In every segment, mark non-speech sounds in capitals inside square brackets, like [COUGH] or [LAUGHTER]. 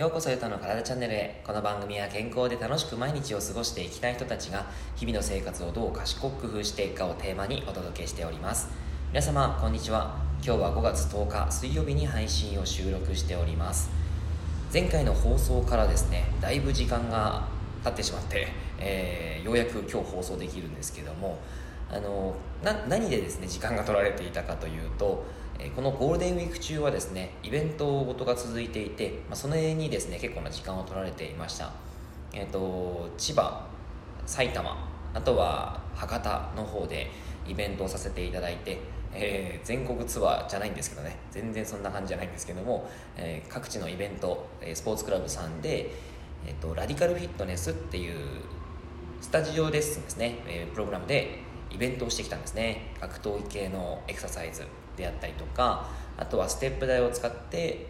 ようこそゆたの体チャンネルへ。この番組は健康で楽しく毎日を過ごしていきたい人たちが日々の生活をどう賢く工夫していくかをテーマにお届けしております。皆様こんにちは。今日は5月10日水曜日に配信を収録しております。前回の放送からですねだいぶ時間が経ってしまって、えー、ようやく今日放送できるんですけどもあのな何でですね時間が取られていたかというとこのゴールデンウィーク中はですねイベントごとが続いていて、まあ、その辺にですね結構な時間を取られていました、えっ、ー、と千葉埼玉あとは博多の方でイベントをさせていただいて、えー、全国ツアーじゃないんですけどね全然そんな感じじゃないんですけども、えー、各地のイベントスポーツクラブさんで、えーと、ラディカルフィットネスっていうスタジオレッスンですね、えー、プログラムでイベントをしてきたんですね。格闘技系のエクササイズ。であったりとかあとはステップ台を使って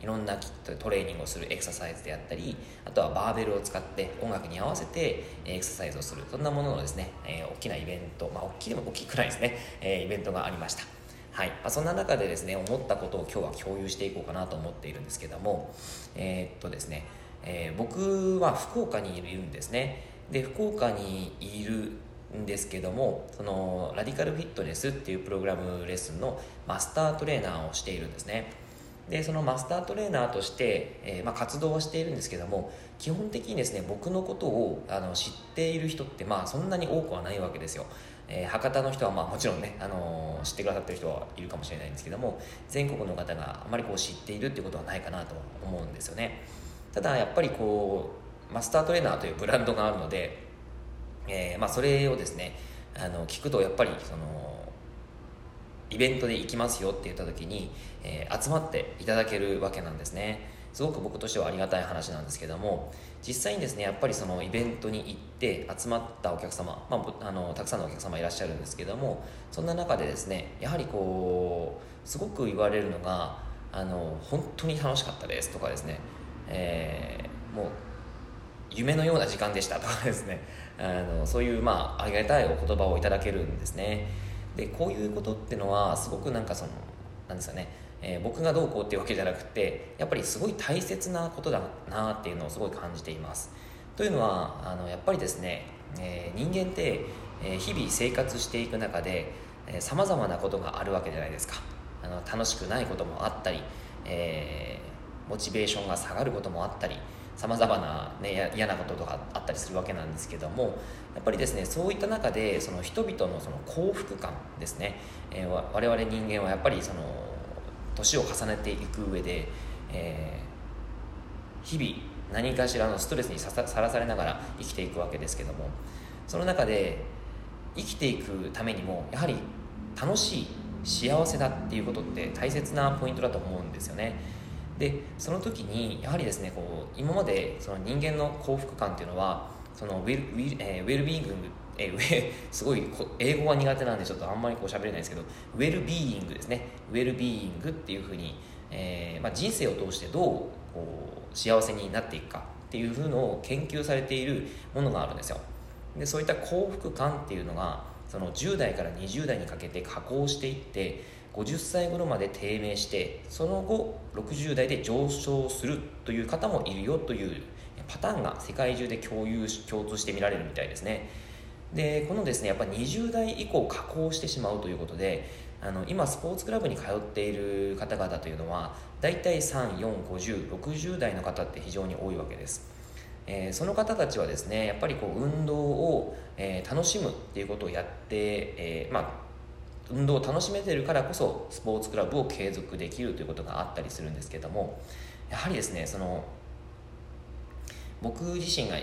いろんなトレーニングをするエクササイズであったりあとはバーベルを使って音楽に合わせてエクササイズをする。そんなもののですね、えー、大きなイベントまあ大きいでも大きくないですね、えー、イベントがありました。はい。まあ、そんな中でですね思ったことを今日は共有していこうかなと思っているんですけどもえー、っとですね、え、僕は福岡にいるんですね。で福岡にいるんですけどもそのラディカルフィットネスっていうプログラムレッスンのマスタートレーナーをしているんですね。でそのマスタートレーナーとして、えー、まあ、活動はしているんですけども基本的にですね僕のことをあの知っている人ってまあそんなに多くはないわけですよ、えー、博多の人はまあもちろんね、あのー、知ってくださってる人はいるかもしれないんですけども全国の方があまりこう知っているっていうことはないかなと思うんですよね。ただやっぱりこうマスタートレーナーというブランドがあるのでえーまあ、それをですねあの聞くとやっぱりそのイベントで行きますよって言った時に、えー、集まっていただけるわけなんですね。すごく僕としてはありがたい話なんですけども実際にですねやっぱりそのイベントに行って集まったお客様、まあ、あのたくさんのお客様いらっしゃるんですけどもそんな中でですねやはりこうすごく言われるのがあの本当に楽しかったですとかですね、えー、もう夢のような時間でしたとかですね。あのそういうまあありがたいお言葉をいただけるんですね。でこういうことってのはすごくなんかそのなんですかね、えー、僕がどうこうっていうわけじゃなくてやっぱりすごい大切なことだなっていうのをすごい感じています。というのはあのやっぱりですね、えー、人間って、えー、日々生活していく中でさまざまなことがあるわけじゃないですか。あの楽しくないこともあったり、えー、モチベーションが下がることもあったりさまざまな、ね、嫌なこととかあったりするわけなんですけどもやっぱりですねそういった中でその人々のその幸福感ですね、えー、我々人間はやっぱりその年を重ねていく上で、えー、日々何かしらのストレスにさらされながら生きていくわけですけどもその中で生きていくためにもやはり楽しい幸せだっていうことって大切なポイントだと思うんですよね。でその時にやはりですねこう今までその人間の幸福感っていうのはそのウェルウィ、えー、ウェルビーイングえー、すごい英語は苦手なんでちょっとあんまりこう喋れないですけどウェルビーイングですね。ウェルビーイングっていうふうに、えーまあ、人生を通してどうこう幸せになっていくかっていうふうのを研究されているものがあるんですよ。でそういった幸福感っていうのがその10代から20代にかけて加工していって50歳頃まで低迷してその後60代で上昇するという方もいるよというパターンが世界中で共有共通して見られるみたいですね。でこのですねやっぱ20代以降加工してしまうということであの今スポーツクラブに通っている方々というのは大体345060代の方って非常に多いわけです。えー、その方たちはですねやっぱりこう運動を、えー、楽しむっていうことをやって、えー、まあ、運動を楽しめてるからこそスポーツクラブを継続できるということがあったりするんですけどもやはりですねその僕自身が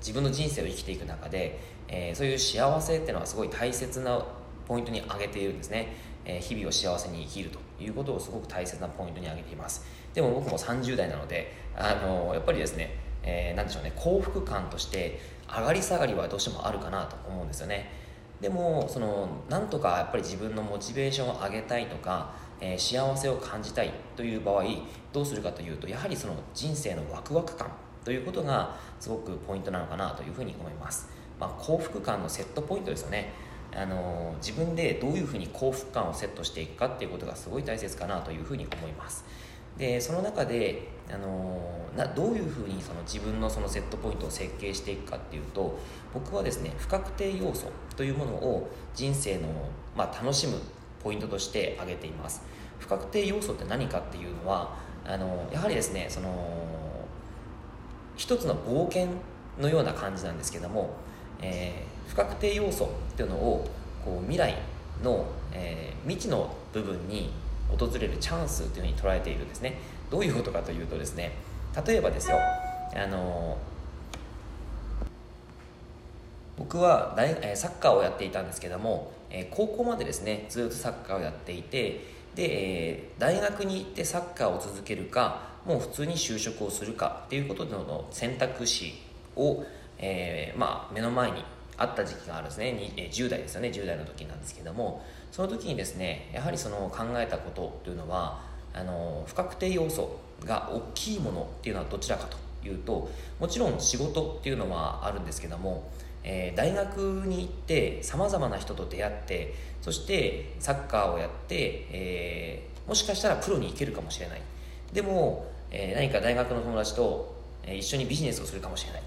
自分の人生を生きていく中で、えー、そういう幸せっていうのはすごい大切なポイントに挙げているんですね、えー、日々を幸せに生きるということをすごく大切なポイントに挙げています。でも僕も30代なのであのやっぱりですね、えー、なんでしょうね幸福感として上がり下がりはどうしてもあるかなと思うんですよね。でもそのなんとかやっぱり自分のモチベーションを上げたいとか、えー、幸せを感じたいという場合どうするかというとやはりその人生のワクワク感ということがすごくポイントなのかなというふうに思います、まあ、幸福感のセットポイントですよね。あの自分でどういうふうに幸福感をセットしていくかっていうことがすごい大切かなというふうに思います。でその中であのなどういうふうにその自分のそのセットポイントを設計していくかっていうと僕はですね不確定要素というものを人生の、まあ、楽しむポイントとして挙げています。不確定要素って何かっていうのはあのやはりですねその一つの冒険のような感じなんですけども、えー、不確定要素っていうのをこう未来の、えー、未知の部分に訪れるチャンスというふうに捉えているんですね。どういうことかというとですね例えばですよあの僕は大サッカーをやっていたんですけども高校までですねずっとサッカーをやっていてで大学に行ってサッカーを続けるかもう普通に就職をするかっていうことの選択肢を、えー、まあ、目の前にあった時期があるんですね。10代ですよね。10代の時なんですけどもその時にですねやはりその考えたことというのはあの不確定要素が大きいものっていうのはどちらかというともちろん仕事っていうのはあるんですけども、えー、大学に行ってさまざまな人と出会ってそしてサッカーをやって、えー、もしかしたらプロに行けるかもしれない。でも、えー、何か大学の友達と、一緒にビジネスをするかもしれない。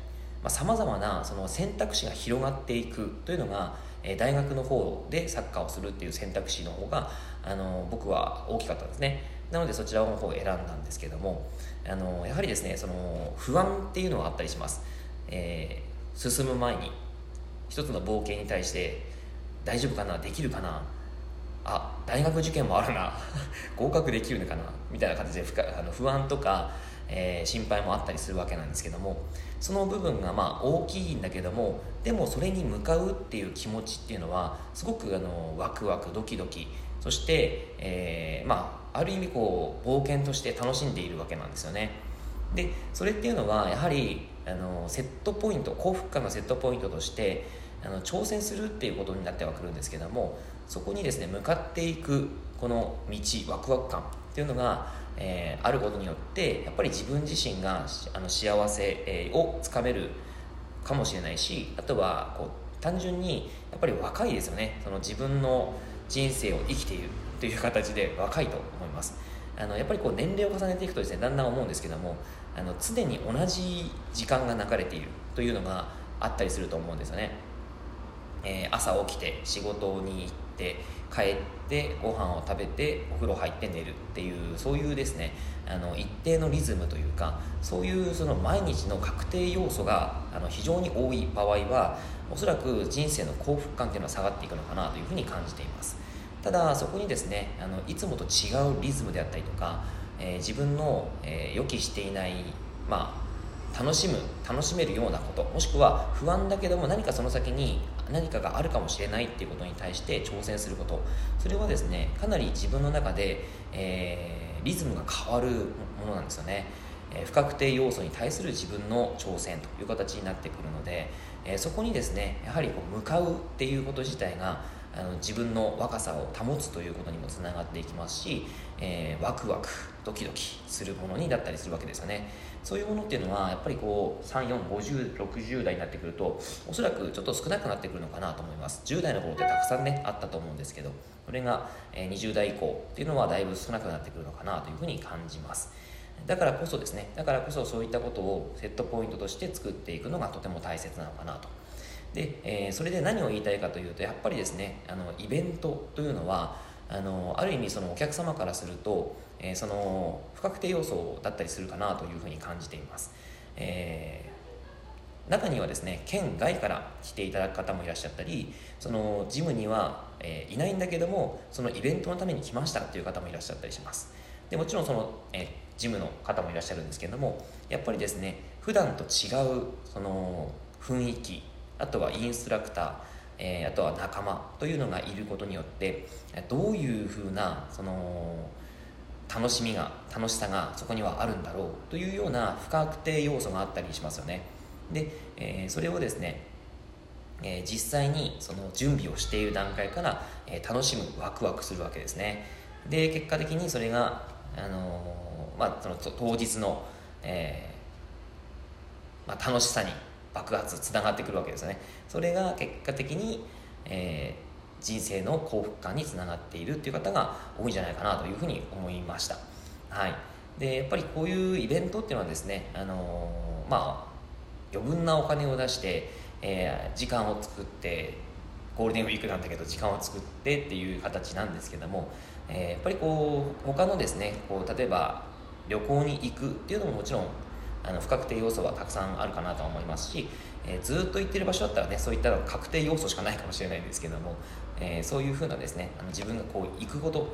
さまざ、まなその選択肢が広がっていくというのが、え大学の方でサッカーをするっていう選択肢の方があの僕は大きかったんですね。なのでそちらの方を選んだんですけどもあのやはりですねその不安っていうのはあったりします、えー、進む前に一つの冒険に対して大丈夫かな？できるかな？あ大学受験もあるな。[LAUGHS] 合格できるのかな？みたいな形であの不安とか、えー、心配もあったりするわけなんですけどもその部分がまあ大きいんだけどもでもそれに向かうっていう気持ちっていうのはすごくあのワクワクドキドキそして、えー、まあある意味こう冒険として楽しんでいるわけなんですよね。でそれっていうのはやはりあのセットポイント幸福感のセットポイントとしてあの挑戦するっていうことになってはくるんですけどもそこにですね向かっていくこの道ワクワク感っていうのが、えー、あることによってやっぱり自分自身があの幸せ、えー、をつかめるかもしれないしあとはこう単純にやっぱり若いですよね。その自分の人生を生きているという形で若いと思います。あのやっぱりこう年齢を重ねていくとですねだんだん思うんですけどもあの常に同じ時間が流れているというのがあったりすると思うんですよね、えー、朝起きて仕事に行って帰ってご飯を食べてお風呂入って寝るっていうそういうですねあの一定のリズムというかそういうその毎日の確定要素があの非常に多い場合はおそらく人生の幸福感っていうのは下がっていくのかなというふうに感じています。ただそこにですねあのいつもと違うリズムであったりとか、えー、自分の、えー、予期していない、まあ、楽しむ楽しめるようなこともしくは不安だけども何かその先に何かがあるかもしれないっていうことに対して挑戦すること。それはですねかなり自分の中で、えー、リズムが変わるものなんですよね、え不確定要素に対する自分の挑戦という形になってくるので、えそこにですねやはりこう向かうっていうこと自体があの自分の若さを保つということにもつながっていきますし、えー、ワクワクドキドキするものになったりするわけですよね。そういうものっていうのはやっぱりこう345060代になってくるとおそらくちょっと少なくなってくるのかなと思います。10代の頃ってたくさんねあったと思うんですけどそれが20代以降っていうのはだいぶ少なくなってくるのかなというふうに感じます。だからこそですねだからこそそういったことをセットポイントとして作っていくのがとても大切なのかなと。で、えー、それで何を言いたいかというとやっぱりですねあのイベントというのはあのある意味そのお客様からすると、えー、その不確定要素だったりするかなというふうに感じています、えー、中にはですね県外から来ていただく方もいらっしゃったりそのジムには、えー、いないんだけどもそのイベントのために来ましたという方もいらっしゃったりします。でもちろんその、えー、ジムの方もいらっしゃるんですけれどもやっぱりですね普段と違うその雰囲気あとはインストラクター、えー、あとは仲間というのがいることによってどういうふうなその楽しみが楽しさがそこにはあるんだろうというような不確定要素があったりしますよね。で、えー、それをですね、えー、実際にその準備をしている段階から、えー、楽しむワクワクするわけですね。で結果的にそれが、あのまあ、その当日の、えまあ、楽しさに爆発つながってくるわけですよね。それが結果的に、えー、人生の幸福感につながっているっていう方が多いんじゃないかなというふうに思いました。はい。でやっぱりこういうイベントっていうのはですね、あのまあ余分なお金を出して、えー、時間を作ってゴールデンウィークなんだけど時間を作ってっていう形なんですけども、えー、やっぱりこう他のですねこう例えば旅行に行くっていうのももちろんあの不確定要素はたくさんあるかなと思いますし、えー、ずっと行ってる場所だったらねそういった確定要素しかないかもしれないんですけども、えー、そういうふうなですねあの自分がこう行くこと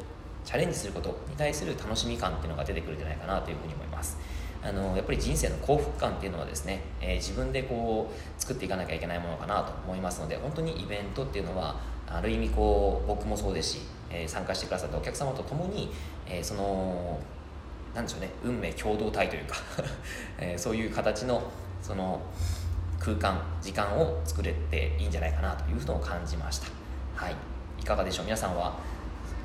チャレンジすることに対する楽しみ感っていうのが出てくるんじゃないかなというふうに思います。あのやっぱり人生の幸福感っていうのはですね、えー、自分でこう作っていかなきゃいけないものかなと思いますので本当にイベントっていうのはある意味こう僕もそうですし、えー、参加してくださったお客様と共に、えー、そのなんでしょうね運命共同体というか [LAUGHS] えー、そういう形のその空間時間を作れていいんじゃないかなというふうを感じました。はい。いかがでしょう？皆さんは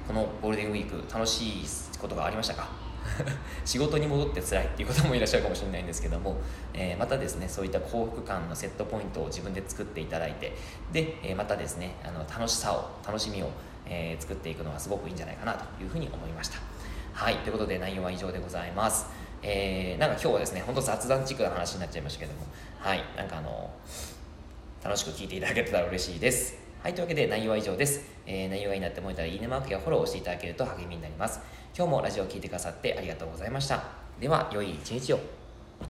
このゴールデンウィーク楽しいことがありましたか？[LAUGHS] 仕事に戻って辛いっていう方もいらっしゃるかもしれないんですけども、えー、またですねそういった幸福感のセットポイントを自分で作っていただいてで、えー、またですねあの楽しさを楽しみを、えー、作っていくのはすごくいいんじゃないかなというふうに思いました。はいということで内容は以上でございますえー、なんか今日はですねほんと雑談チックな話になっちゃいましたけどもはいなんかあの楽しく聞いていただけたら嬉しいですはい、というわけで内容は以上です。えー、内容がいいなって思えたらいいねマークやフォローをしていただけると励みになります。今日もラジオを聴いてくださってありがとうございました。では、良い一日を。